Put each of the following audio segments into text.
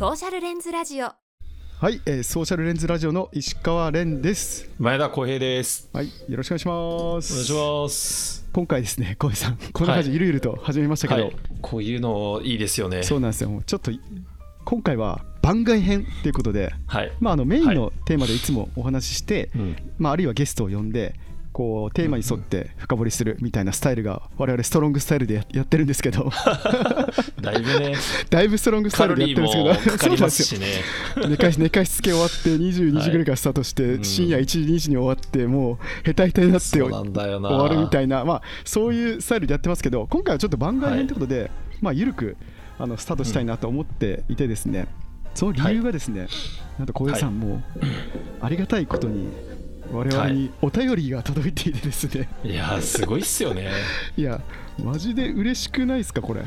ソーシャルレンズラジオ。はい、えー、ソーシャルレンズラジオの石川蓮です。前田光平です。はいよろしくお願いします。お願いします。今回ですね小平さんこんな感じゆるゆると始めましたけど、はい、こういうのいいですよね。そうなんですよ。ちょっと今回は番外編ということで、はい、まあ、あのメインのテーマでいつもお話しして、はい、まあ、あるいはゲストを呼んでこうテーマに沿って深掘りするみたいなスタイルが我々ストロングスタイルでやってるんですけど。だいぶね。だいぶストロングスタイルでやってるんですけどそうなんですよ。寝かし寝かしつけ終わって22時ぐらいからスタートして、はい、深夜1時2時に終わってもうへたへたになって終わるみたいなまあそういうスタイルでやってますけど今回はちょっと番外編ということで、はい、まあ緩くあのスタートしたいなと思っていてですね、その理由がですね、はい、なんと小江さんもありがたいことに我々にお便りが届いていてですね、はい、いやすごいっすよね。いやマジで嬉しくないですかこれ。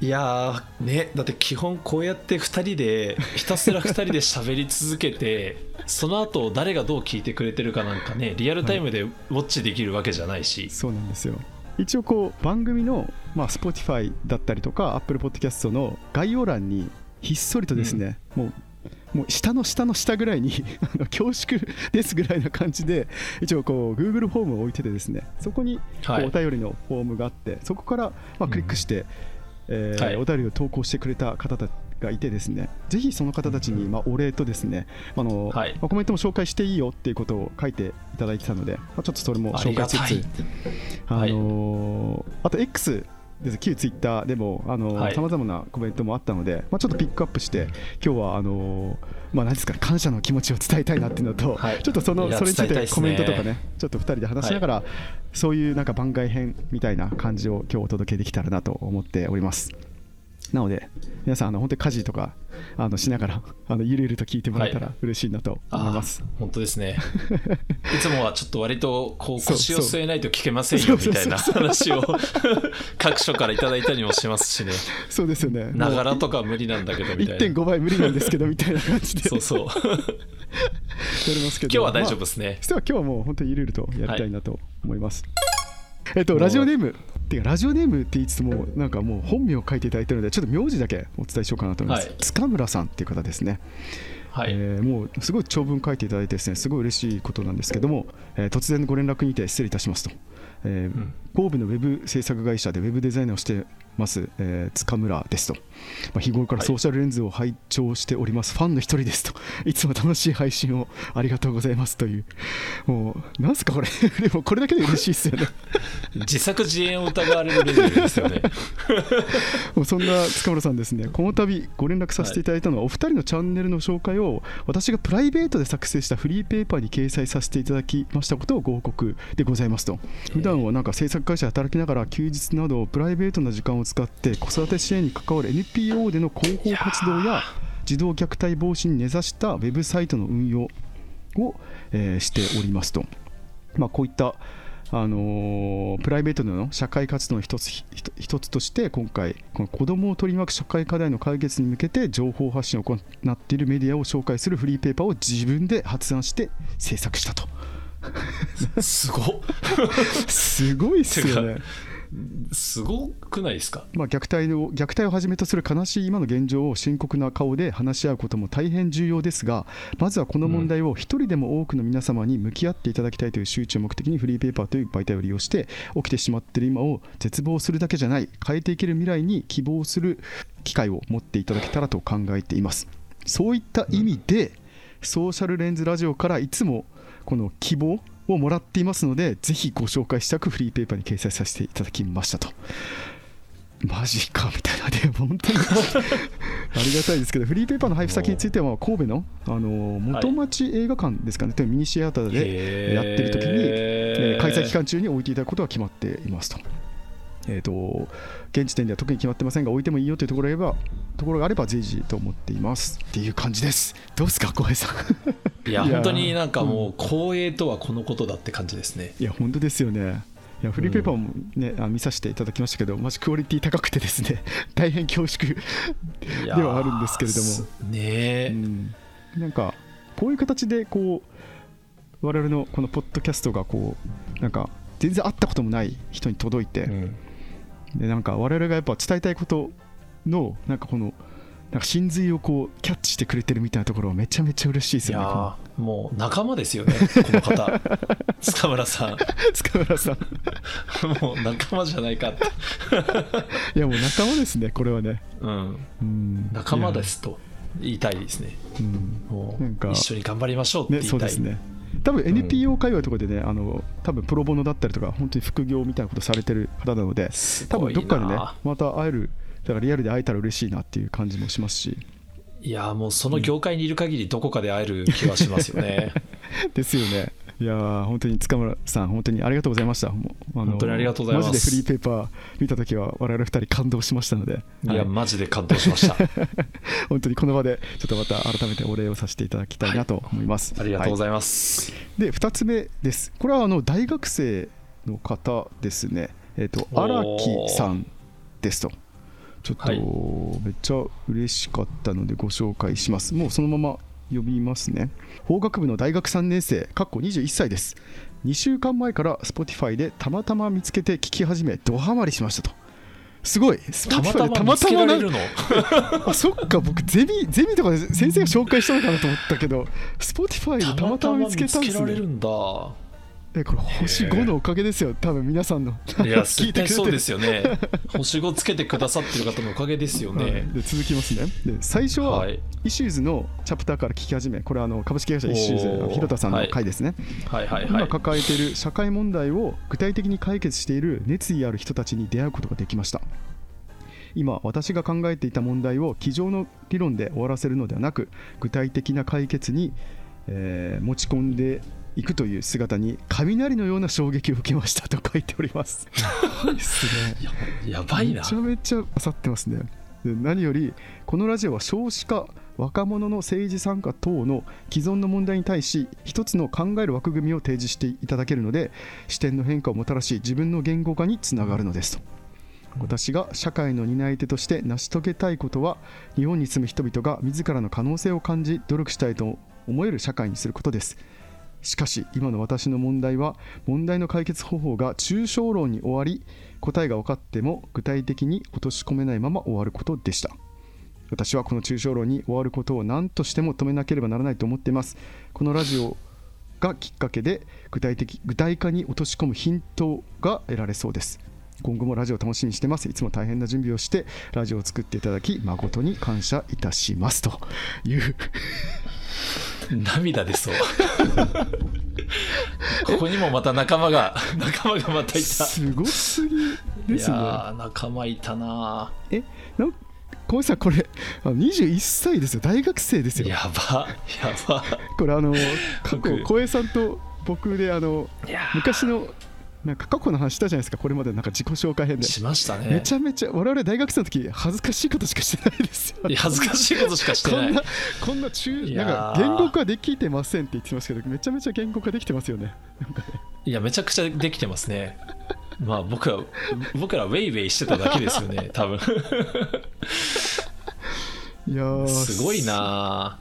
いやねだって基本こうやって2人でひたすら2人で喋り続けて その後誰がどう聞いてくれてるかなんかねリアルタイムでウォッチできるわけじゃないし、はい、そうなんですよ。一応こう番組の、まあ、Spotify だったりとか Apple Podcast の概要欄にひっそりとですね、うん、もうもう下の下の下ぐらいに 恐縮ですぐらいな感じで一応こう Google フォームを置いててですねそこにお便りのフォームがあって、そこからまあクリックして、えーお便りを投稿してくれた方たちがいてですねぜひその方たちにまあお礼とですねあの、はい、まあ、コメントも紹介していいよっていうことを書いていただいてたので、まあ、ちょっとそれも紹介しつつあのー、あと X です。旧ツイッターでもさまざまなコメントもあったので、まあ、ちょっとピックアップして今日はあのー、まあ、何ですか感謝の気持ちを伝えたいなっていうのと、はい、ちょっとそのそれについてコメントとかねちょっと2人で話しながら、はい、そういうなんか番外編みたいな感じを今日お届けできたらなと思っております。なので皆さんあの本当に家事とかあのしながらあのゆるゆると聞いてもらえたら嬉しいなと思います、はい、本当ですね。いつもはちょっと割とこう腰を据えないと聞けませんよみたいな話を 各所からいただいたりもしますしね。そうですよね。ながらとか無理なんだけどみたいな。1.5倍無理なんですけどみたいな感じで。そうそう。やりますけど。今日は大丈夫ですね、まあ、今日はもう本当にゆるゆるとやりたいなと思います、はい。えっと、ラジオネームっていうかラジオネームって言いつつもなんかもう本名を書いていただいてるのでちょっと名字だけお伝えしようかなと思います、はい、塚村さんっていう方ですね。はい、えー、もうすごい長文書いていただいてですねすごい嬉しいことなんですけども、えー、突然のご連絡にて失礼いたしますと、えー、うん、神戸のウェブ制作会社でウェブデザイナーをしてます、えー、塚村ですと、まあ、日頃からソーシャルレンズを拝聴しております、ファンの一人ですと。いつも楽しい配信をありがとうございますという。もうなんすかこれ。でもこれだけで嬉しいですよね。自作自演を疑われるレベルですよね。もうそんな塚村さんですね。この度ご連絡させていただいたのは、お二人のチャンネルの紹介を私がプライベートで作成したフリーペーパーに掲載させていただきましたことをご報告でございますと。普段はなんか制作会社で働きながら休日などプライベートな時間を使って子育て支援に関わる NPO での広報活動や児童虐待防止に根ざしたウェブサイトの運用を、えー、しておりますと、まあ、こういったあのー、プライベートでの社会活動の一つ一つとして今回この子どもを取り巻く社会課題の解決に向けて情報発信を行っているメディアを紹介するフリーペーパーを自分で発案して制作したと。すご すごいっすよねすごくないですか、まあ、虐待を虐待をはじめとする悲しい今の現状を深刻な顔で話し合うことも大変重要ですがまずはこの問題を一人でも多くの皆様に向き合っていただきたいという周知を目的にフリーペーパーという媒体を利用して起きてしまっている今を絶望するだけじゃない変えていける未来に希望する機会を持っていただけたらと考えています。そういった意味で、ソーシャルレンズラジオからいつもこの希望をもらっていますので、ぜひご紹介したくフリーペーパーに掲載させていただきましたと。マジかみたいなね、本当に ありがたいですけど、フリーペーパーの配布先については、神戸のあの元町映画館ですかね、はい、ミニシアターでやってる時に、え開催期間中に置いていただくことが決まっていますと。えーと、現時点では特に決まってませんが置いてもいいよというところがあればところがあれば随時と思っていますっていう感じです。どうですか小平さん。いや本当になんかもう光栄とはこのことだって感じですね。いや本当ですよね。いやフリーペーパーもね、うん、見させていただきましたけど、マジクオリティ高くてですね、大変恐縮ではあるんですけれども、ね、うん、なんか、こういう形でこう、我々のこのポッドキャストがこう、なんか、全然会ったこともない人に届いて、うん。でなんか我々がやっぱ伝えたいことのなんかこのなんか真髄をこうキャッチしてくれてるみたいなところはめちゃめちゃ嬉しいですよねもう仲間ですよねこの方。塚村さ塚村さん。んもう仲間じゃないかって。いやもう仲間ですねこれはね。うん。うん。仲間ですと言いたいですね。うん。もうなんか一緒に頑張りましょうってね言いたい、そうですね。多分 NPO 界隈とかでね、あの多分プロボノだったりとか本当に副業みたいなことされてる方なのです多分どっかでねまた会えるだからリアルで会えたら嬉しいなっていう感じもしますし。いやーもうその業界にいる限りどこかで会える気はしますよね、ですよね。いやー本当に塚村さん本当にありがとうございました。本当にありがとうございます。マジでフリーペーパー見た時は我々二人感動しましたので。いやはい。マジで感動しました。本当にこの場でちょっとまた改めてお礼をさせていただきたいなと思います、ありがとうごいざいます、ますで2つ目です。これはあの大学生の方ですね。えっ、ー荒木さんですとちょっと、はい。めっちゃ嬉しかったのでご紹介します。もうそのまま呼びますね。法学部の大学3年生かっこ21歳です。2週間前から Spotify でたまたま見つけて聞き始めドハマりしましたと。すごい。たまたま見つけられるなの？あそっか。僕ゼミゼミとかで先生が紹介したのかなと思ったけど Spotify でたまたま見つけたんですね。見つけられるんだえこれ星5のおかげですよ多分皆さんの。いや 聞いてくれて。そうですよね。星5つけてくださってる方のおかげですよはい。ね、で続きますね。で最初は、はい。 issues のチャプターから聞き始めこれはあの株式会社 issues の広田さんの回ですね、はいはいは今い抱えている社会問題を具体的に解決している熱意ある人たちに出会うことができました。今私が考えていた問題を机上の理論で終わらせるのではなく具体的な解決に、えー持ち込んでいくという姿に雷のような衝撃を受けましたと書いております。いいっすねやばいな。めちゃめちゃ刺さってますね。で何よりこのラジオは少子化若者の政治参加等の既存の問題に対し一つの考える枠組みを提示していただけるので視点の変化をもたらし自分の言語化につながるのですと。私が社会の担い手として成し遂げたいことは日本に住む人々が自らの可能性を感じ努力したいと思える社会にすることですしかし今の私の問題は問題の解決方法が抽象論に終わり答えが分かっても具体的に落とし込めないまま終わることでした。私はこの抽象論に終わることを何としても止めなければならないと思っていますこのラジオがきっかけで具体的具体化に落とし込むヒントが得られそうです。今後もラジオを楽しみにしてます。いつも大変な準備をしてラジオを作っていただき誠に感謝いたします。という涙出そう。ここにもまた仲間が仲間がまたいた。すごすぎいですね。やー仲間いたな。えなん小林さんこれあの21歳ですよ。大学生ですよ。やば。やば。これあの過去僕小江さんと僕であのいや昔のなんか過去の話したじゃないですかこれまで。なんか自己紹介編で。しましたね。めちゃめちゃ我々大学生の時恥ずかしいことしかしてないですよ。いや恥ずかしいことしかしてない。こんなこんな中なんか言語化できてませんって言ってましたけどめちゃめちゃ言語化できてますよね。なんかね。いやめちゃくちゃできてますね。まあ僕は僕らウェイウェイしてただけですよね多分。いやーすごいな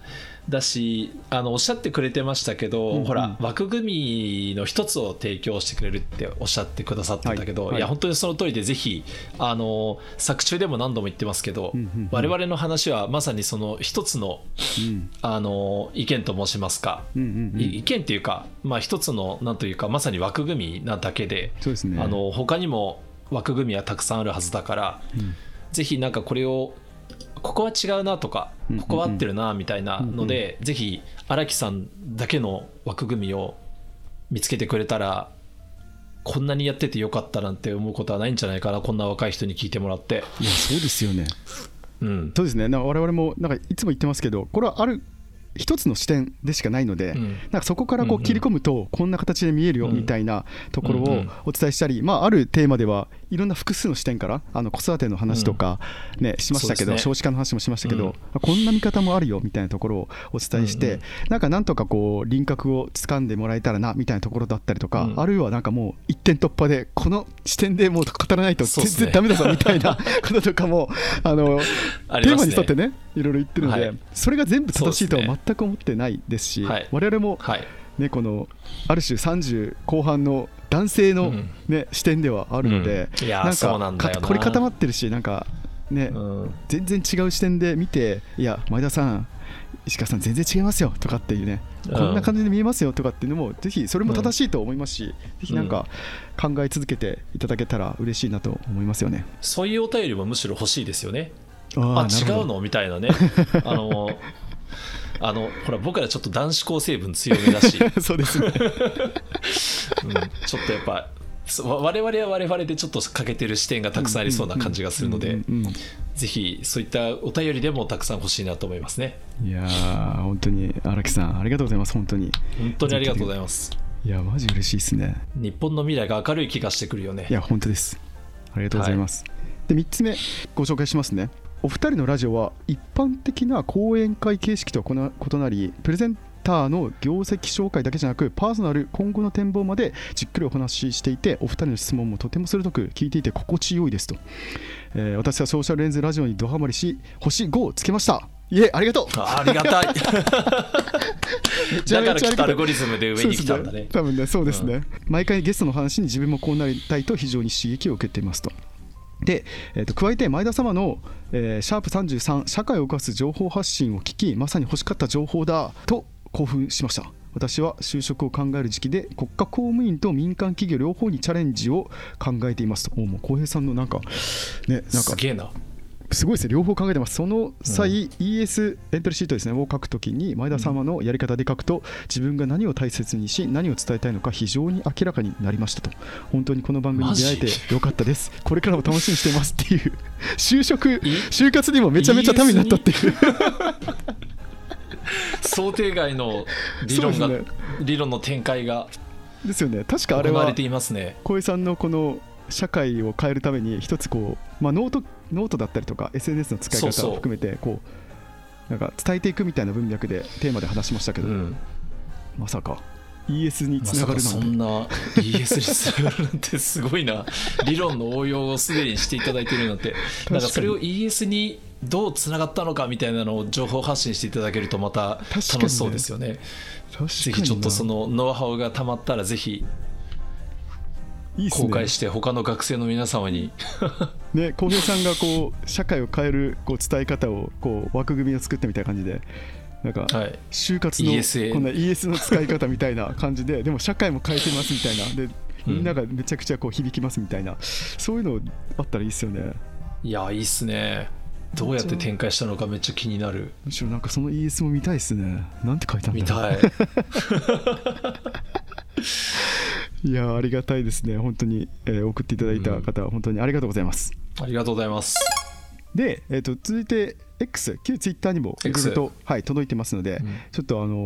だしあのおっしゃってくれてましたけど、うんうん。ほら枠組みの一つを提供してくれるっておっしゃってくださってたけど、はい。はいいや本当にその通りでぜひあの作中でも何度も言ってますけど、うんうんうん。我々の話はまさにその一つのうん。あの意見と申しますか、うんうんうん。い意見っていうか、まあ、一つのなんというかまさに枠組みなだけで、そうですね。あの他にも枠組みはたくさんあるはずだから、うん。ぜひなんかこれをここは違うなとかうんうんうんここは合ってるなみたいなので、ぜひ荒木さんだけの枠組みを見つけてくれたらこんなにやっててよかったなんて思うことはないんじゃないかなこんな若い人に聞いてもらって、いやそうですよね。うん。そうですね。なんか我々もなんかいつも言ってますけどこれはある一つの視点でしかないので、うん。なんかそこからこう切り込むとこんな形で見えるようん。みたいなところをお伝えしたり、まあ、あるテーマではいろんな複数の視点からあの子育ての話とか、ねしましたけど、ね。少子化の話もしましたけど、うん。こんな見方もあるよみたいなところをお伝えして、うんうんなんかなんとかこう輪郭を掴んでもらえたらなみたいなところだったりとか、うん。あるいはなんかもう一点突破でこの視点でもう語らないと全然ダメだぞみたいな こととかもあの テーマに沿ってねいろいろ言ってるので、はい。それが全部正しいとは全く思ってないですしはい。我々も、はい。ね、このある種30後半の男性の、うん。ね視点ではあるので、うん。なんか凝り固まってるしなんかね、うん。全然違う視点で見ていや前田さん石川さん全然違いますよとかっていうねこんな感じで見えますよとかっていうのもぜひそれも正しいと思いますし、ぜひなんか考え続けていただけたら嬉しいなと思いますよね。そういうお便りもむしろ欲しいですよねあ違うの？みたいなね。あのあのほら僕らちょっと男子高成分強めだし、そうですね。うんちょっとやっぱ我々は我々でちょっと欠けてる視点がたくさんありそうな感じがするのでぜひそういったお便りでもたくさん欲しいなと思いますね。いやー本当に荒木さんありがとうございます本当に。本当にありがとうございます。いやマジ嬉しいですね。日本の未来が明るい気がしてくるよね。いや本当です。ありがとうございます、で3つ目ご紹介しますねお二人のラジオは一般的な講演会形式とは異なりプレゼンターの業績紹介だけじゃなくパーソナル今後の展望までじっくりお話ししていてお二人の質問もとても鋭く聞いていて心地よいですと、えー私はソーシャルレンズラジオにドハマりし星5をつけました。いえありがとう。あありがたい。だからきっとアルゴリズムで上に来たんだね。ね多分ねそうですね、毎回ゲストの話に自分もこうなりたいと非常に刺激を受けていますとで、えーと加えて前田様の、えーシャープ33社会を動かす情報発信を聞きまさに欲しかった情報だと興奮しました。私は就職を考える時期で国家公務員と民間企業両方にチャレンジを考えています。ともう浩平さんのなんかねなんか。すげえな。すごいですね。両方考えてます。その際、ES エントリーシートですね。を書くときに前田様のやり方で書くと自分が何を大切にし何を伝えたいのか非常に明らかになりましたと。本当にこの番組に出会えてよかったです。これからも楽しみにしていますっていう。就職就活にもめちゃめちゃためになったっていう。想定外の理論が、ね。理論の展開がですよね。確かあれは行われていますね。小江さんのこの社会を変えるために一つこう、まあ、 note note だったりとか SNS の使い方を含めてこうなんか伝えていくみたいな文脈でテーマで話しましたけど、うん。まさか ES につながるなんて、そんな ES につながるなんてすごいな。理論の応用をすでにしていただいてるなんて。なんかそれを ES にどうつながったのかみたいなのを情報発信していただけるとまた楽しそうですよね。確かにぜひちょっとそのノウハウがたまったらぜひいいっすね。公開して他の学生の皆様に。ね浩平さんがこう社会を変えるこう伝え方をこう枠組みを作ったみたいな感じでなんかはい。就活の ES こんな ES の使い方みたいな感じででも社会も変えてますみたいな。でみんながめちゃくちゃこう響きますみたいな。そういうのあったらいいっすよね。いやいいっすね。どうやって展開したのかめっちゃ気になる。むしろなんかその ES も見たいっすね。なんて書いたんだろう。見たい いやありがたいですね。本当に、えー送っていただいた方は本当にありがとうございます、ありがとうございます。で、えー、と続いて X 旧 Twitter にもいろい X ろと、はい、届いてますので、うん。ちょっとあのー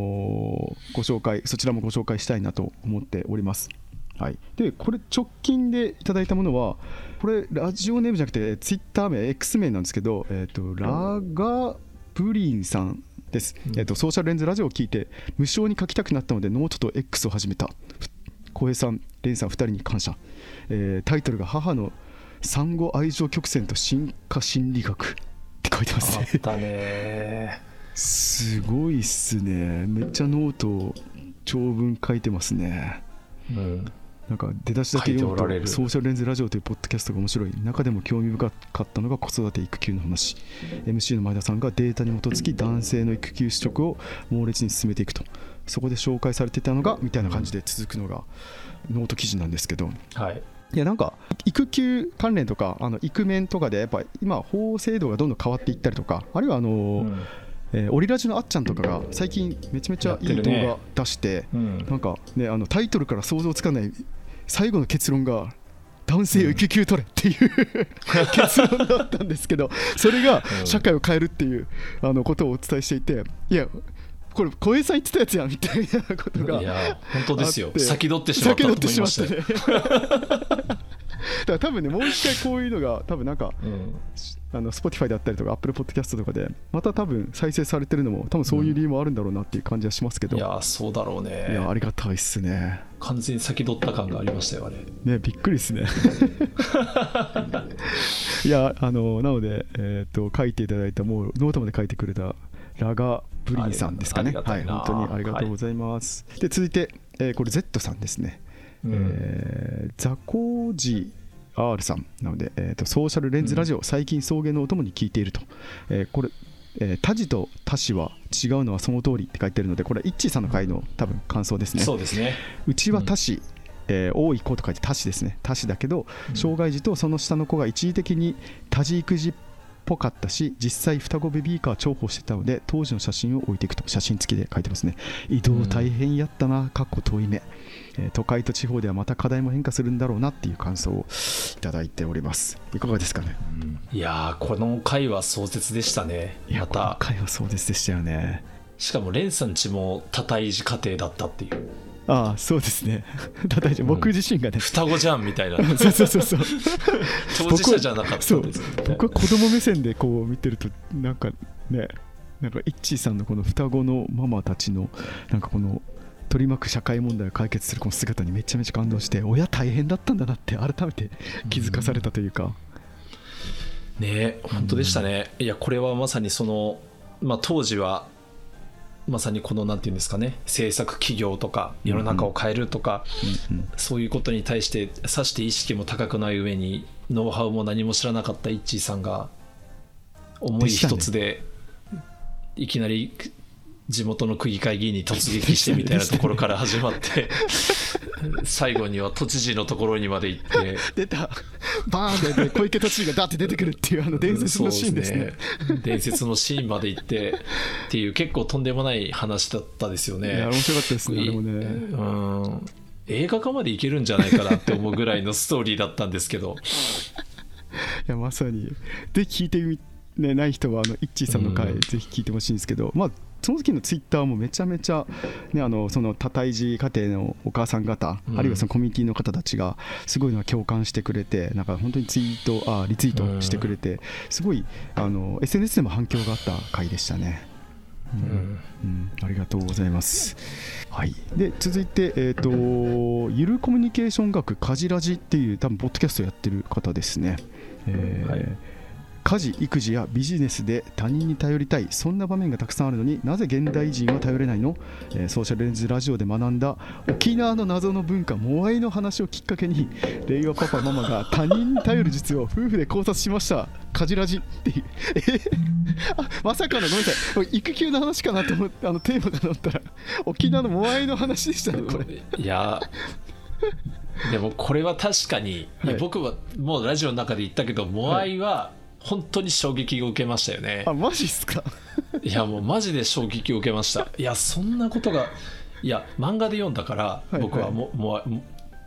ご紹介そちらもご紹介したいなと思っております。はい、でこれ直近でいただいたものはこれラジオネームじゃなくてツイッター名 X 名なんですけど、えー、とラガブリンさんです、うん。えー、とソーシャルレンズラジオを聞いて無性に書きたくなったのでノートと X を始めた。浩平さんレンさん2人に感謝、えータイトルが「母の産後愛情曲線と進化心理学」って書いてますね。あったね。すごいっすね。めっちゃノート長文書いてますね。うんなんか出だしだけ読むとソーシャルレンズラジオというポッドキャストが面白い。中でも興味深かったのが子育て育休の話。MC の前田さんがデータに基づき男性の育休取得を猛烈に進めていくと。そこで紹介されてたのがみたいな感じで続くのがノート記事なんですけど。はい。いやなんか育休関連とかあの育面とかでやっぱ今法制度がどんどん変わっていったりとかあるいはあの、うん。えーオリラジのあっちゃんとかが最近めちゃめちゃいい動画出してうん。なんかねあのタイトルから想像つかない最後の結論が男性を育休取れっていう、結論だったんですけどそれがうん。社会を変えるっていうあのことをお伝えしていていやこれ小江さん言ってたやつやんみたいなことがいや本当ですよ。先取ってしまったと思いましたね。だ から多分ねもう一回こういうのが多分なんかうん。あの Spotify だったりとか Apple Podcast とかでまた多分再生されてるのも多分そういう理由もあるんだろうなっていう感じはしますけど、いいややそうだろうね。ありがたいっすね。完全に先取った感がありましたよあれ。ねびっくりですね。いやあのなので、えー、と書いていただいたもうノートまで書いてくれたラガブリンさんですかね。はい本当にありがとうございます、で続いて、えーこれ Z さんですね、うん。えーザコージ R さんなので、えーと、ソーシャルレンズラジオ、最近送迎のお供に聞いていると、えー、これ、えー、他ジと他氏は違うのはその通りって書いてるのでこれはイッチーさんの回の多分感想ですね。そうですね。うちは他氏、うん。えー、多い子と書いて多子ですね。多子だけど、障害児とその下の子が一時的に多児育児っぽかったし実際双子ベビーカー重宝してたので当時の写真を置いていくと写真付きで書いてますね。移動大変やったなかっこ遠い目、えー、都会と地方ではまた課題も変化するんだろうなっていう感想をいただいております。いかがですかね、うん、いやこの回は壮絶でしたね。また。この回は壮絶でしたよね。しかもレンさんちも多胎児家庭だったっていう。ああそうですね。ただ僕自身がね、双子じゃんみたいな。そうそうそう。そう当事者じゃなかったです、ね、僕は子供目線でこう見てるとなんかねなんかイッチーさんのこの双子のママたちのなんかこの取り巻く社会問題を解決するこの姿にめちゃめちゃ感動して親大変だったんだなって改めて気づかされたというか、うん、ね本当でしたね、いやこれはまさにその、まあ、当時はまさにこの何て言うんですかね政策企業とか世の中を変えるとか、そういうことに対してさして意識も高くない上にノウハウも何も知らなかったイッチーさんが思い一つでいきなり地元の区議会議員に突撃してみたいなところから始まって 最後には都知事のところにまで行って。出た。バーンで、小池都知事がダって出てくるっていうあの伝説のシーンですね、ね、伝説のシーンまで行ってっていう結構とんでもない話だったですよね。いや面白かったですねでもね。うん。映画化までいけるんじゃないかなって思うぐらいのストーリーだったんですけど。いやまさに。で聞いてみ、ね、ない人はあのイッチーさんの回、ぜひ聞いてほしいんですけどまあその時のツイッターもめちゃめちゃ、ね、あのその多胎児家庭のお母さん方、うん、あるいはそのコミュニティの方たちがすごいの共感してくれてなんか本当にツイートあリツイートしてくれて、すごいあの SNS でも反響があった回でしたね。うん、うん、ありがとうございます。はい、で続いて、えーと、ゆるコミュニケーション学かじらじっていう多分ポッドキャストやってる方ですね。えー、はい家事育児やビジネスで他人に頼りたいそんな場面がたくさんあるのになぜ現代人は頼れないの、えー、ソーシャルレンズラジオで学んだ沖縄の謎の文化モアイの話をきっかけに令和パパママが他人に頼る術を夫婦で考察しました。カジラジっていうえ？ー、あまさかのごめんなさい。育休の話かなと思ってあのテーマが載ったら沖縄のモアイの話でしたねこれ。いやでもこれは確かに、はい、僕はもうラジオの中で言ったけどモアイは本当に衝撃を受けましたよね。あマジっすか？いやもうマジで衝撃を受けました。いやそんなことがいや漫画で読んだから僕はも,、もう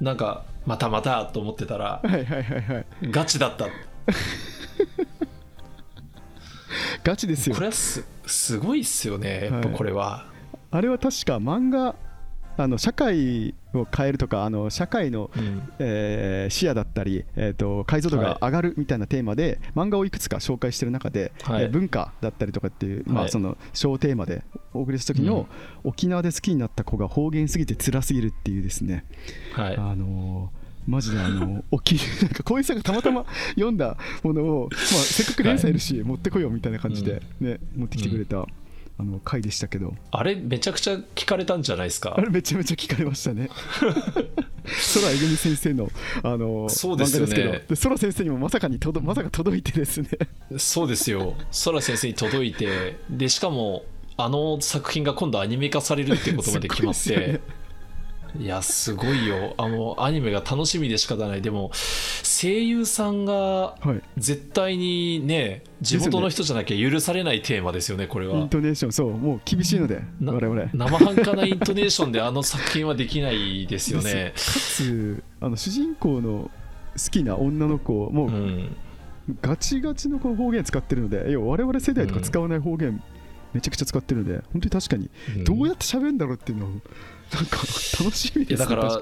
なんかまたまたと思ってたら、はいはいはいはい、ガチだった。ガチですよ。これはすすごいっすよねやっぱこれは、はい、あれは確か漫画あの社会を変えるとかあの社会の、うん、えー、視野だったり、えーと、解像度が上がるみたいなテーマで、はい、漫画をいくつか紹介してる中で、はい、えー、文化だったりとかっていう、まあ、その小テーマでお送りした時の、うん、沖縄で好きになった子が方言すぎて辛すぎるっていうですね、はい、あのーマジであの 起きなんか小石さんがたまたま読んだものを、まあ、せっかく連載いるし、持ってこようみたいな感じでね、持ってきてくれた、あの回でしたけど。あれめちゃくちゃ聞かれたんじゃないですか？あれめちゃめちゃ聞かれましたね。空えぐみ先生のあのそうですよね。で空先生にもまさかに届まさか届いてですね。そうですよ。空先生に届いて。でしかもあの作品が今度アニメ化されるっていうことまで決まって いやすごいよ。あのアニメが楽しみで仕方ない。でも声優さんが絶対にね、地元の人じゃなきゃ許されないテーマですよねこれは。イントネーション。そうもう厳しいので我々。生半可なイントネーションであの作品はできないですよね。かつあの主人公の好きな女の子もう、うん、ガチガチのこの方言使ってるので要は我々世代とか使わない方言、めちゃくちゃ使ってるので本当に確かに。どうやって喋るんだろうっていうのをなんか楽しみですだから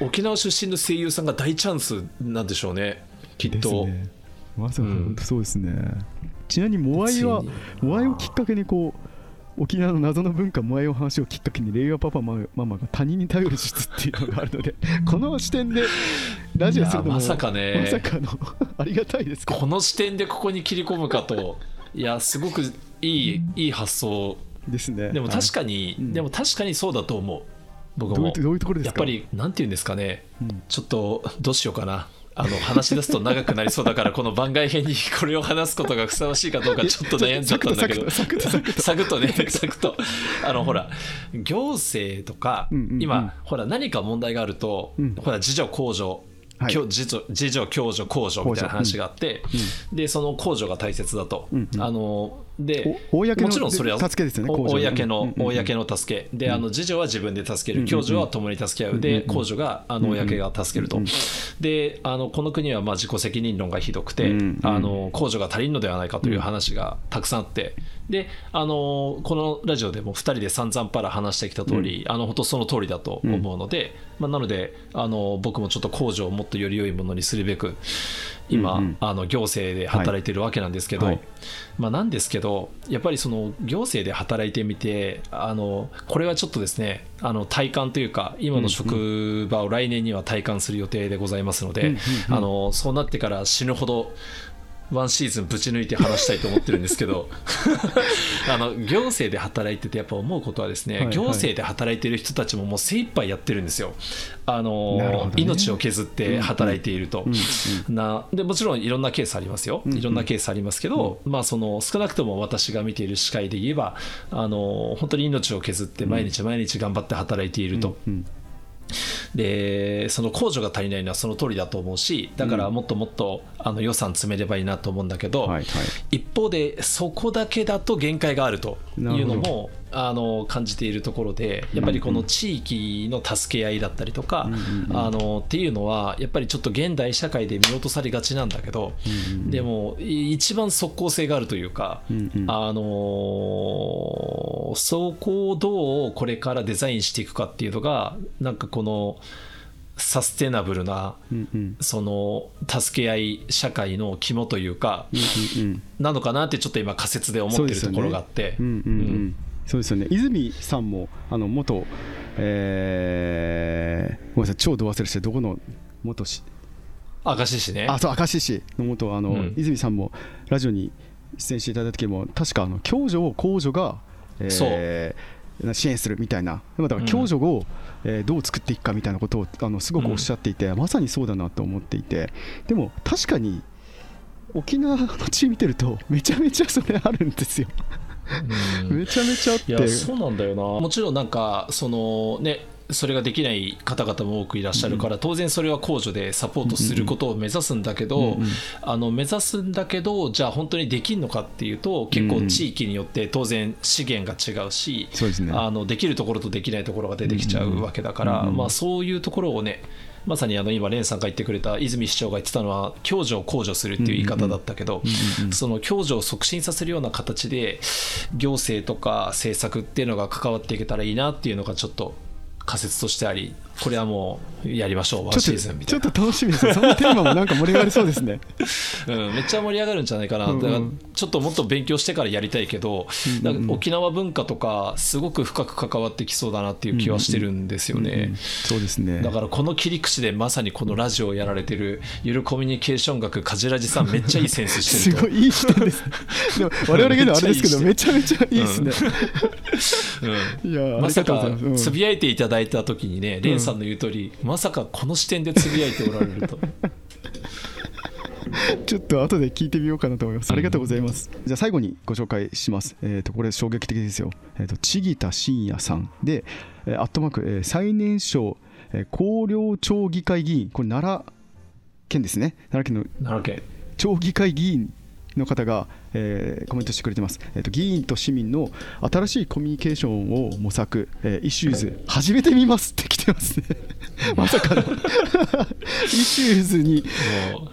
沖縄出身の声優さんが大チャンスなんでしょうねきっと、ね、まさか本当そうですね、うん、ちなみにモアイはモアイをきっかけにこう沖縄の謎の文化モアイの話をきっかけに令和パパママが他人に頼る術っていうのがあるので この視点でラジオするのもまさかね。まさかのありがたいですこの視点でここに切り込むかと。いやすごくいいいい発想。ですね。でも確かに、はい。でも確かにそうだと思う僕もどういうところですか？やっぱりなんて言うんですかね、うん、ちょっとどうしようかな。あの話し出すと長くなりそうだからこの番外編に これを話すことがふさわしいかどうかちょっと悩んじゃったんだけど。サクッとね。サクッと。あのほら行政とか、今ほら何か問題があると、うん。ほら自助公助。自助自助共助公助みたいな話があって、でその公助が大切だと、あのでお公のもちろんそれは助けですよねお公の、うんうんうん。公の助け。であの自助は自分で助ける。共助は共に助け合う。で公助があの公が助けると。であのこの国はまあ自己責任論がひどくてあの公助が足りんのではないかという話がたくさんあって。であのこのラジオでも2人で散々パラ話してきた通りあの本当その通りだと思うのでまあなのであの僕もちょっと公助をもっとより良いものにするべく今、うんうん。あの行政で働いてるわけなんですけど、はい。まあ、なんですけどやっぱりその行政で働いてみてあのこれはちょっとですねあの体感というか今の職場を来年には体感する予定でございますので、うんうんうんあのそうなってから死ぬほどワンシーズンぶち抜いて話したいと思ってるんですけど あの行政で働いててやっぱ思うことはですね、はいはい。行政で働いてる人たちももう精一杯やってるんですよ。あの、どね。命を削って働いていると、うんうん。なでもちろんいろんなケースありますよ、うんいろんなケースありますけど、まあ、その少なくとも私が見ている視界で言えばあの本当に命を削って毎日毎日頑張って働いていると、うんでその控除が足りないのはその通りだと思うしだからもっともっとあの予算詰めればいいなと思うんだけど、はいはい。一方でそこだけだと限界があるというのもあの感じているところでやっぱりこの地域の助け合いだったりとか、うんうんあのっていうのはやっぱりちょっと現代社会で見落とされがちなんだけど、でもい一番即効性があるというか、うんうん。あのーそこをどうこれからデザインしていくかっていうのがなんかこのサステナブルなうんうん。その助け合い社会の肝というかうんうんなのかなってちょっと今仮説で思ってるところがあって。うんうん。うんそうですよね。泉さんもあの元えーごめんなさい超度忘れしてどこの元し明石市ね。あそう明石市の元あの、うん。泉さんもラジオに出演していただいた時も確かあの共助を公助が、えー支援するみたいな。だから共助を、えーどう作っていくかみたいなことをあのすごくおっしゃっていて、まさにそうだなと思っていて。でも確かに沖縄の地見てるとめちゃめちゃそれあるんですよ、うん。めちゃめちゃあって。いやそうなんだよな。もちろんなんかそのねそれができない方々も多くいらっしゃるから、当然それは控除でサポートすることを目指すんだけど、あの目指すんだけどじゃあ本当にできるのかっていうと結構地域によって当然資源が違うし、そうですね。あのできるところとできないところが出てきちゃうわけだから、まあ、そういうところをねまさにあの今、蓮さんが言ってくれた泉市長が言ってたのは、共助を控除するっていう言い方だったけど、その共助を促進させるような形で、行政とか政策っていうのが関わっていけたらいいなっていうのがちょっと仮説としてあり、これはもうやりましょう、ワンシーズンみたいな。とちょっと楽しみです。ねそのテーマもなんか盛り上がりそうですね。うん、めっちゃ盛り上がるんじゃないかな、うんうん。だからちょっともっと勉強してからやりたいけど、うんうん沖縄文化とか、すごく深く関わってきそうだなっていう気はしてるんですよね。うんうんそうですね。だからこの切り口でまさにこのラジオをやられてるゆるコミュニケーション学かじらじさんめっちゃいいセンスしてると。すごいいい視点です でも我々が言うのはあれですけどめめちゃめちゃいいですね、うん。いやーまさかつぶやいていただいた時にね、レンさんの言う通り、まさかこの視点でつぶやいておられると。ちょっと後で聞いてみようかなと思います。ありがとうございます。じゃあ最後にご紹介します。えっ、とこれ衝撃的ですよ。えっ、とちぎた慎也さんで、えーアットマーク、えー最年少、えー広陵町議会議員、これ奈良県ですね。奈良県のなわけ町議会議員の方が、えーコメントしてくれてます、えーと議員と市民の新しいコミュニケーションを模索、えー issues 始めてみますって来てますね。まさかの。issues に。も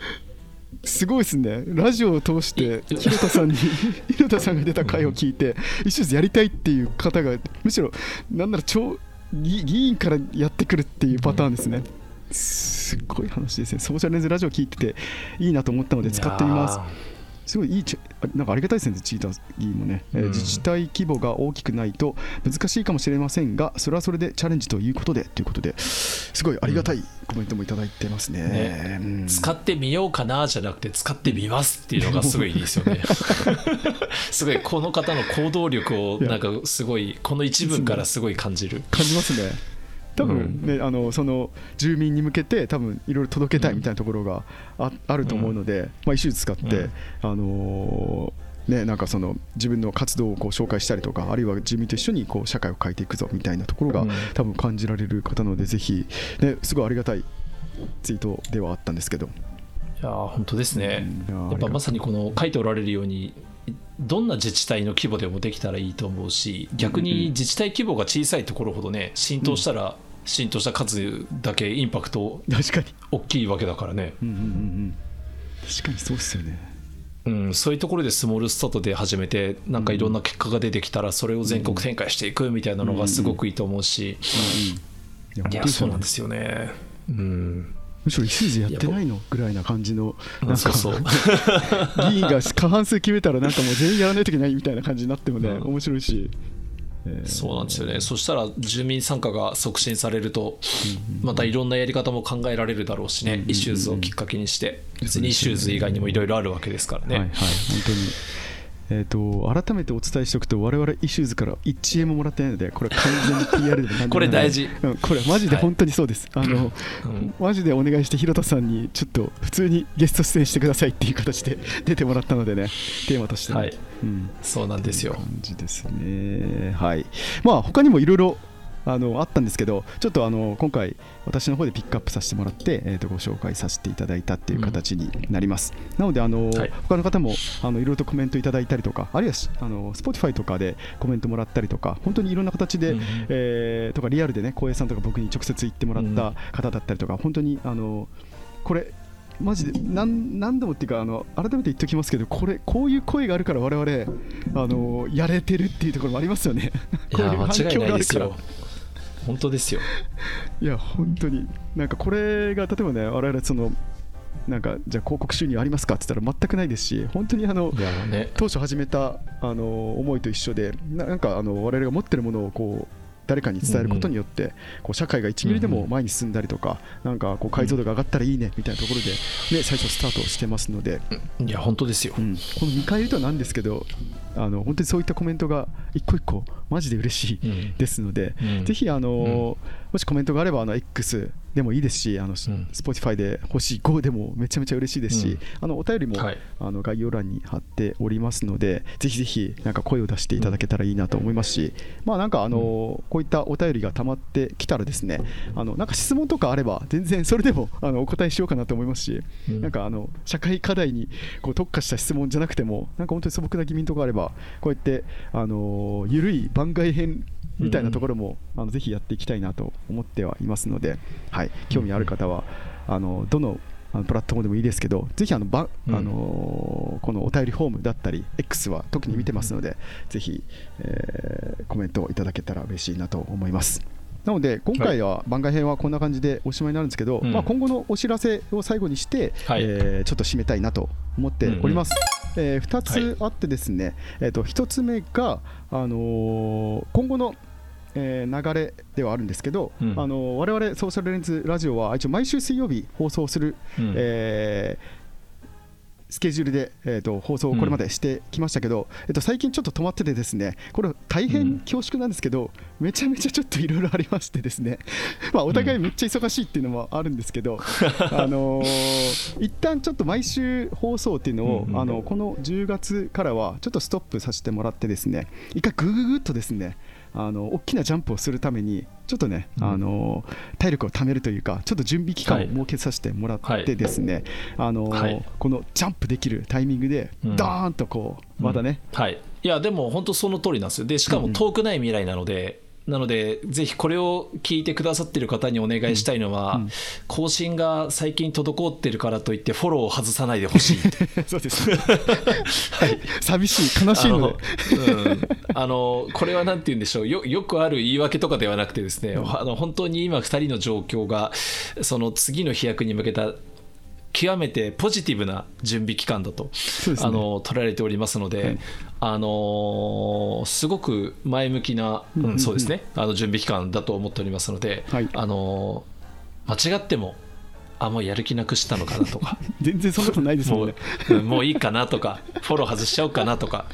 すごいですね。ラジオを通してい広田さんに 広田さんが出た回を聞いてイシューズやりたいっていう方がむしろなんなら町議議員からやってくるっていうパターンですね、すっごい話ですね。ソーシャルレンズラジオ聞いてていいなと思ったのうで使ってみます。すごいいいなんかありがたいですね、チーター議員もね、えーうん。自治体規模が大きくないと難しいかもしれませんが、それはそれでチャレンジということでということですごいありがたいコメントもいただいてますね。ね。うん。ー使ってみようかなじゃなくて使ってみますっていうのがすごいいいですよね。すごいこの方の行動力をなんかすごいこの一文からすごい感じる。感じますね。多分ね、あのその住民に向けて多分いろいろ届けたいみたいなところがあ,、あると思うので、まあ、イシューズ使って、あのーね、なんかその自分の活動をこう紹介したりとかあるいは住民と一緒にこう社会を変えていくぞみたいなところが、うん。多分感じられる方なのでぜひ、ね、すごいありがたいツイートではあったんですけど、いやー本当ですね、やっぱまさにこの書いておられるようにどんな自治体の規模でもできたらいいと思うし逆に自治体規模が小さいところほどね浸透したら浸透した数だけインパクト大きいわけだからね、うんうんうんうん、確かにそうですよね。うん、そういうところでスモールスタートで始めてなんかいろんな結果が出てきたらそれを全国展開していくみたいなのがすごくいいと思うし、いやそうなんですすよね。うん、むしろ issues やってないのぐらいな感じのなんか議員が過半数決めたらなんかもう全員やらないといけないみたいな感じになってもね、うん。面白いし、えー。そうなんですよね、そしたら住民参加が促進されると、またいろんなやり方も考えられるだろうしね、 issues をきっかけにして、別に issues 以外にもいろいろあるわけですからね。はいはい。本当にえー、と改めてお伝えしておくと我々 issues から1円ももらってないのでこれ完全に PR でも これ大事。うん、これマジで本当にそうです、あのうん。マジでお願いして広田さんにちょっと普通にゲスト出演してくださいっていう形で 出てもらったのでねテーマとしてね、はい。うん、そうなんですよ。感じですね。はい。まあ他にもいろいろあのあったんですけど、ちょっとあの今回私の方でピックアップさせてもらって、えー、とご紹介させていただいたっていう形になります。なのであの、はい他の方もあのいろいろとコメントいただいたりとか、あるいはしあの Spotify とかでコメントもらったりとか、本当にいろんな形で、うんえーとかリアルでね、浩平さんとか僕に直接言ってもらった方だったりとか、本当にあのこれマジで何何度もっていうかあの改めて言っておきますけどこれこういう声があるから我々あのやれてるっていうところもありますよね。いや、間違いないですこううよ。本当ですよ。いや本当に。なんかこれが例えばね我々そのなんかじゃあ広告収入ありますかって言ったら全くないですし本当にあのね、当初始めたあの思いと一緒でななんかあの我々が持ってるものをこう誰かに伝えることによって、こう社会が1ミリでも前に進んだりとか、なんかこう解像度が上がったらいいねみたいなところで、ね、最初スタートしてますので、いや、本当ですよ。う。ん。この見返りとはなんですけどあの本当にそういったコメントが一個一個マジで嬉しいうん。ですので、うん。ぜひあの、もしコメントがあればあの X でもいいですしあの、Spotify で欲しい5でもめちゃめちゃ嬉しいですし、うん。あのお便りも、はい。あの概要欄に貼っておりますのでぜひぜひなんか声を出していただけたらいいなと思いますし、まあなんかあの、こういったお便りが溜まってきたらですねあのなんか質問とかあれば全然それでもあのお答えしようかなと思いますし、うん。なんかあの社会課題にこう特化した質問じゃなくてもなんか本当に素朴な疑問とかあればこうやってあのゆるい番外編みたいなところも、あのぜひやっていきたいなと思ってはいますので、はい、興味ある方はあのどのあのプラットフォームでもいいですけど、ぜひあのば、うん。あのこのお便りフォームだったり、X は特に見てますので、ぜひ、えーコメントをいただけたら嬉しいなと思います。なので、今回は番外編はこんな感じでおしまいになるんですけど、うん。まあ、今後のお知らせを最後にして、はい。えーちょっと締めたいなと思っております。え2はい。つあってですね、えー、と1つ目が、あのー今後の、えー流れではあるんですけど、うん。あのー我々ソーシャルレンズラジオは一応毎週水曜日放送する、うん。えースケジュールで、えー、と放送をこれまでしてきましたけど、えっと最近ちょっと止まっててですねこれ大変恐縮なんですけど、めちゃめちゃちょっといろいろありましてですね。まあお互いめっちゃ忙しいっていうのもあるんですけど、あのー一旦ちょっと毎週放送っていうのを、うんうん。あのこの10月からはちょっとストップさせてもらってですね一回グググっとですねあの大きなジャンプをするためにちょっとね、うん。あの体力を貯めるというかちょっと準備期間をはい。設けさせてもらっはい。てですね、あのはい。このジャンプできるタイミングでうん。ドーンとこうまたね、はい、いやでも本当その通りなんですよ。でしかも遠くない未来なので、なのでぜひこれを聞いてくださってる方にお願いしたいのは、うんうん。更新が最近滞ってるからといってフォローを外さないでほしい。そうです、はい、寂しい悲しいので。あの、うん、あのこれはなんて言うんでしょう。よよくある言い訳とかではなくてですね、あの本当に今2人の状況がその次の飛躍に向けた極めてポジティブな準備期間だと、ね。あの捉えられておりますので、はい。あのすごく前向きな、うんそうですね。あの準備期間だと思っておりますので、はい。あの間違ってもあもうやる気なくしたのかなとか。全然そんなことないですもんね。うんもういいかなとかフォロー外しちゃおうかなとか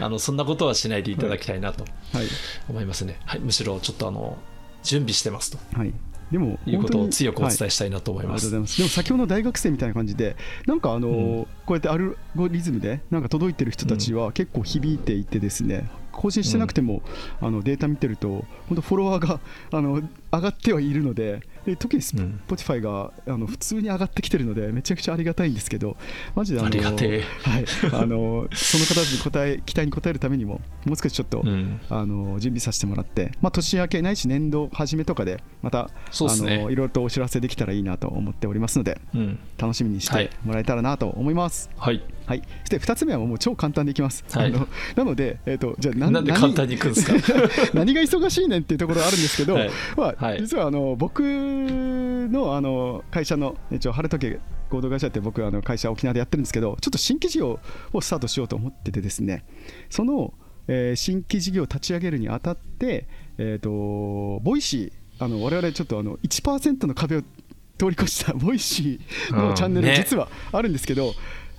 あのそんなことはしないでいただきたいなとはい。思いますね、はい、むしろちょっとあの準備してますと。はい、でもいうことを強くおはい伝えしたいなと思います。ありがとうございます。でも先ほどの大学生みたいな感じで、なんかあの、うんこうやってアルゴリズムでなんか届いてる人たちは結構響いていてですね、更新してなくても、あのデータ見てると本当フォロワーがあの上がってはいるので、で特にうん。Spotify があの普通に上がってきてるのでめちゃくちゃありがたいんですけど、マジであのはい、あのその方たちに答え期待に応えるためにももう少しちょっと、うん、あの準備させてもらって、まあ、年明けないし年度初めとかでまたそうですね。あのいろいろとお知らせできたらいいなと思っておりますのでうん、楽しみにしはい。てもらえたらなと思います。はい。はい、そして2つ目はもう超簡単でいきます。はい。あのなので、えー、とじゃあんで簡単にいくんですか？何 何が忙しいねんっていうところはあるんですけど、はい。まあはい。実はあの僕のあの会社の一応晴れ時計合同会社って僕あの会社沖縄でやってるんですけどちょっと新規事業をスタートしようと思っててですねその、えー新規事業を立ち上げるにあたって、えー、と Voicy あの我々ちょっとあの1%の壁を通り越した Voicy のうんチャンネルね。実はあるんですけど、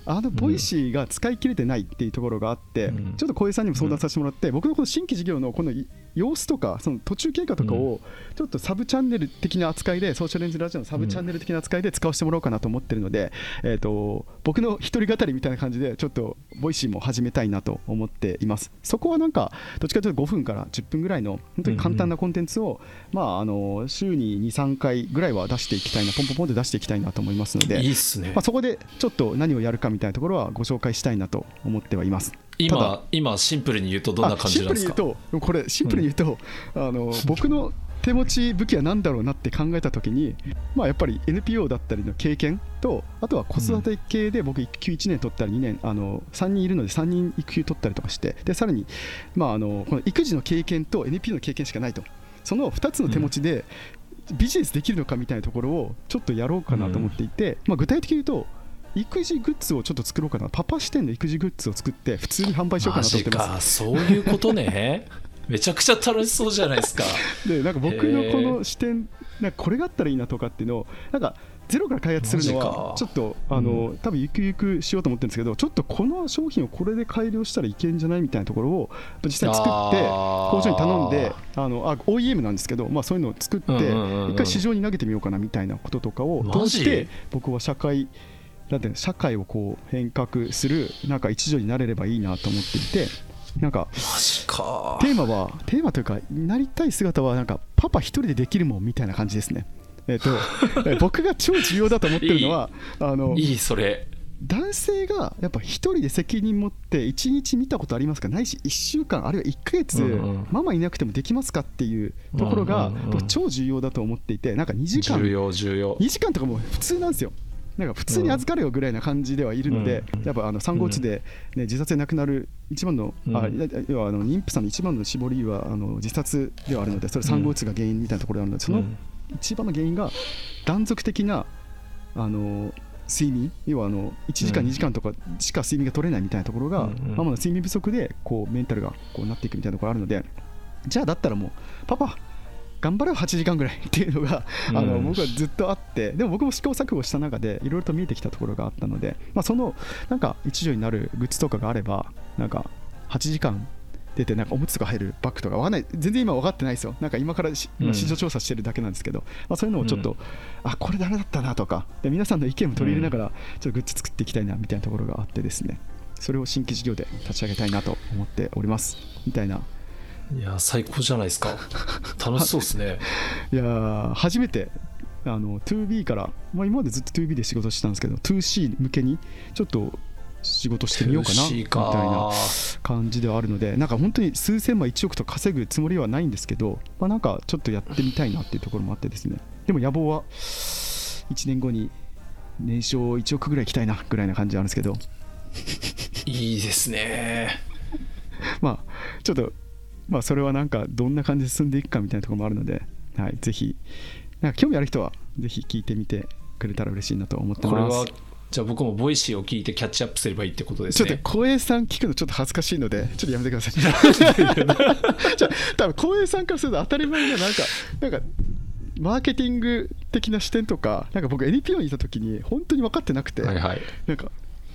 あの Voicy が使い切れてないっていうところがあって、うん。ちょっと小江さんにも相談させてもらって、僕のこの新規事業のこのい様子とかその途中経過とかをちょっとサブチャンネル的な扱いでソーシャルレンズラジオのサブチャンネル的な扱いで使わせてもらおうかなと思ってるので、えー、と僕の一人語りみたいな感じでちょっと Voicy も始めたいなと思っていますそこはなんかどっちかというと5分から10分ぐらいの本当に簡単なコンテンツを、まあ、あの週に23回ぐらいは出していきたいなポンポンポンって出していきたいなと思いますのでいいっすねまあ、。そこでちょっと何をやるかみたいなところはご紹介したいなと思ってはいます。今、今シンプルに言うとどんな感じなんですか？あシンプルに言うとこれシンプルに言うと、あの僕の手持ち武器は何だろうなって考えた時に、まあ、やっぱり NPO だったりの経験とあとは子育て系で僕育休1年取ったり2年あの3人いるので3人育休取ったりとかしてでさらに、まあ、あのこの育児の経験と NPO の経験しかないと。その2つの手持ちでビジネスできるのかみたいなところをちょっとやろうかなと思っていて、まあ、具体的に言うと育児グッズをちょっと作ろうかな。パパ視点の育児グッズを作って普通に販売しようかなと思ってます。か、そういうことね。めちゃくちゃ楽しそうじゃないですか。でなんか僕のこの視点なんかこれがあったらいいなとかっていうのをなんかゼロから開発するのはか。ちょっとあの、多分ゆくゆくしようと思ってるんですけどちょっとこの商品をこれで改良したらいけんじゃないみたいなところを実際作って工場に頼んであのあ OEM なんですけど、まあ、そういうのを作ってうんうんうんうん。一回市場に投げてみようかなみたいなこととかを通して僕は社会なんて社会をこう変革するなんか一助になれればいいなと思っていてなんかテ。ーマはテーマというかなりたい姿はなんかパパ一人でできるもんみたいな感じですね。えっ、と え僕が超重要だと思ってるのはあのいい、それ。男性がやっぱ一人で責任持って1日見たことありますか？ないし1週間あるいは1ヶ月、ママいなくてもできますかっていうところが、超重要だと思っていてなんか2時間重要、重要。2時間とかも普通なんですよ。なんか普通に預かるよぐらいな感じではいるので、うん。やっぱあの産後うつで、ね、自殺で亡くなる一番の、あ要はあの妊婦さんの一番の死亡理由はあの自殺ではあるのでそれ産後うつが原因みたいなところがあるのでそのうん一番の原因が断続的なあの睡眠要はあの1時間うん2時間とかしか睡眠が取れないみたいなところが、ママの睡眠不足でこうメンタルがこうなっていくみたいなところがあるのでじゃあだったらもうパパ頑張れよ8時間ぐらい。っていうのが、あのうん僕はずっとあって。でも僕も試行錯誤した中でいろいろと見えてきたところがあったので、まあ、そのなんか一助になるグッズとかがあればなんか8時間出てなんかおむつとか入るバッグとかわかんない。全然今分かってないですよ。なんか今から市場調査してるだけなんですけど、まあ、そういうのをちょっと、うんあこれダメだったなとか。で皆さんの意見も取り入れながらちょっとグッズ作っていきたいなみたいなところがあってですね。それを新規事業で立ち上げたいなと思っております。みたいないや、最高じゃないですか。楽しそうですね。いやー初めてあの 2B から、まあ、今までずっと 2B で仕事してたんですけど 2C 向けにちょっと仕事してみようかなみ 2C たいかな感じではあるのでなんか本当に数千万1億と稼ぐつもりはないんですけど、まあ、なんかちょっとやってみたいなっていうところもあってですねでも野望は1年後に年商1億ぐらいいきたいなぐらいな感じはあるんですけどいいですね。まあちょっとまあそれはなんかどんな感じで進んでいくかみたいなところもあるので、はい、ぜひなんか興味ある人はぜひ聞いてみてくれたら嬉しいなと思ってますこれは、じゃあ僕も Voicy を聞いてキャッチアップすればいいってことですちょっとね。小江さん聞くのちょっと恥ずかしいので ちょっとやめてくださいじゃあ多分小江さんからすると当たり前ななんかなんかマーケティング的な視点とかなんか僕 NPO にいた時に本当に分かってなくて、はいはい。なんか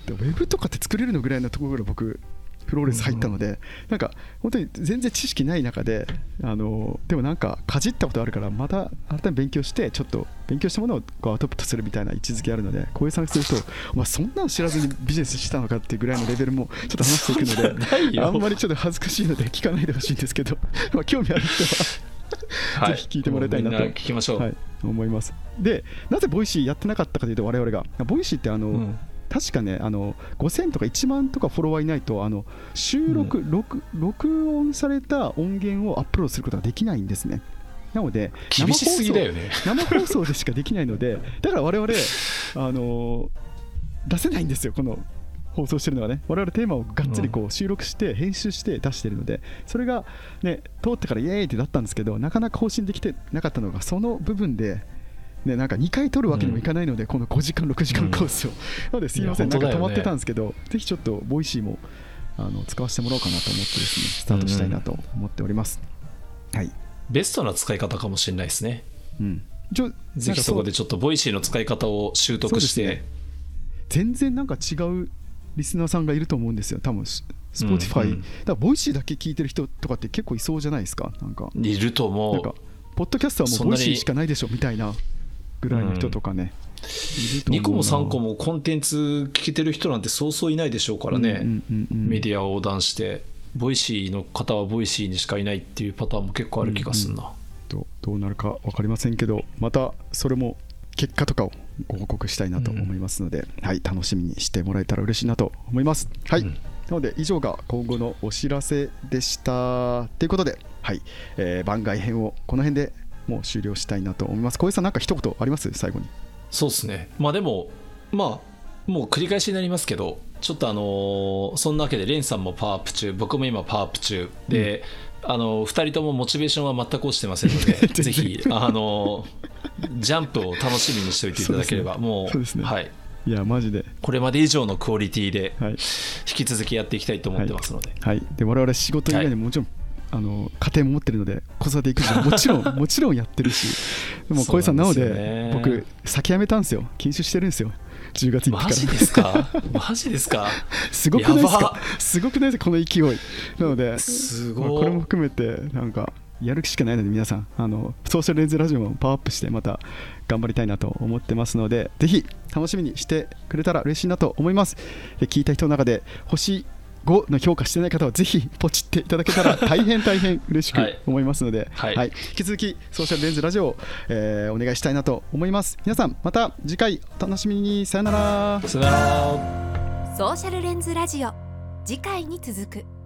でウェブとかって作れるのぐらいのところから僕フローレンス入ったので、なんか本当に全然知識ない中であのでもなんかかじったことあるからまた改めて勉強してちょっと勉強したものをこうアウトプットするみたいな位置づけあるのでこういう参加するとお前そんなの知らずにビジネスしたのかっていうぐらいのレベルもちょっと話していくので あんまりちょっと恥ずかしいので聞かないでほしいんですけど まあ興味ある人ははい。ぜひ聞いてもらいたいなと。みん聞きましょう、はい、思います。でなぜ Voicy やってなかったかというと我々が。 Voicy ってあの、うん確かねあの5000とか1万とかフォロワーいないとあの収録、録録音された音源をアップロードすることができないんですね。なので厳しすぎだよね。生放送でしかできないのでだから我々 あの出せないんですよこの放送してるのはね。我々テーマをがっつりこう収録して編集して出してるのでそれがね通ってからイエーイってなったんですけどなかなか更新できてなかったのがその部分でね、なんか2回撮るわけにもいかないので、この5時間、6時間コースを、なのですいません、なんか止まってたんですけど、ぜひちょっと Voicy もあの使わせてもらおうかなと思ってですね、スタートしたいなと思っております。はい、ベストな使い方かもしれないですね。うん、ちょぜひそこでちょっと Voicy の使い方を習得して、ね。全然なんか違うリスナーさんがいると思うんですよ、多分ス Spotify、うんうん。だから Voicy だけ聞いてる人とかって結構いそうじゃないですか、なんか、いると思う。なんかポッドキャストはもう Voicy しかないでしょみたいなぐらいの人とかね、う2個もな。3個もコンテンツ聞けてる人なんてそうそういないでしょうからね、うんうんうんうん。メディアを横断して Voicy の方は Voicy にしかいないっていうパターンも結構ある気がするな、どどうなるか分かりませんけどまたそれも結果とかをご報告したいなと思いますので、はい、楽しみにしてもらえたら嬉しいなと思います。はい、うん。なので以上が今後のお知らせでした。ということで、はい。えー番外編をこの辺でもう終了したいなと思います。小江さんなんか一言あります？最後に。そうですね。まあでもまあもう繰り返しになりますけどちょっとあのーそんなわけでレンさんもパワーアップ中僕も今パワーアップ中。で、あの2人ともモチベーションは全く落ちてませんので 然。ぜひあのージャンプを楽しみにしておいていただければ、もそうね。はい、いやマジで、これまで以上のクオリティではい。引き続きやっていきたいと思ってますので、はい、で我々仕事以外でももちろん、あの家庭も持ってるので子育て育児ももちろん もちろんやってるしでも小江さんなので僕先辞めたんですよ。禁酒してるんですよ。10月1日から。マジですか？マジですか？すごくないですか？すごくないですか？この勢い。なのですごい。まあこれも含めてなんかやる気しかないので皆さん。あのソーシャルレンズラジオもパワーアップしてまた頑張りたいなと思ってますのでぜひ楽しみにしてくれたら嬉しいなと思います。で聞いた人の中で星5の評価してない方はぜひポチっていただけたら大変大変嬉しくはい。思いますので、はい。引き続きソーシャルレンズラジオを、えーお願いしたいなと思います。皆さんまた次回お楽しみに。さよなら。さよなら。ソーシャルレンズラジオ。次回に続く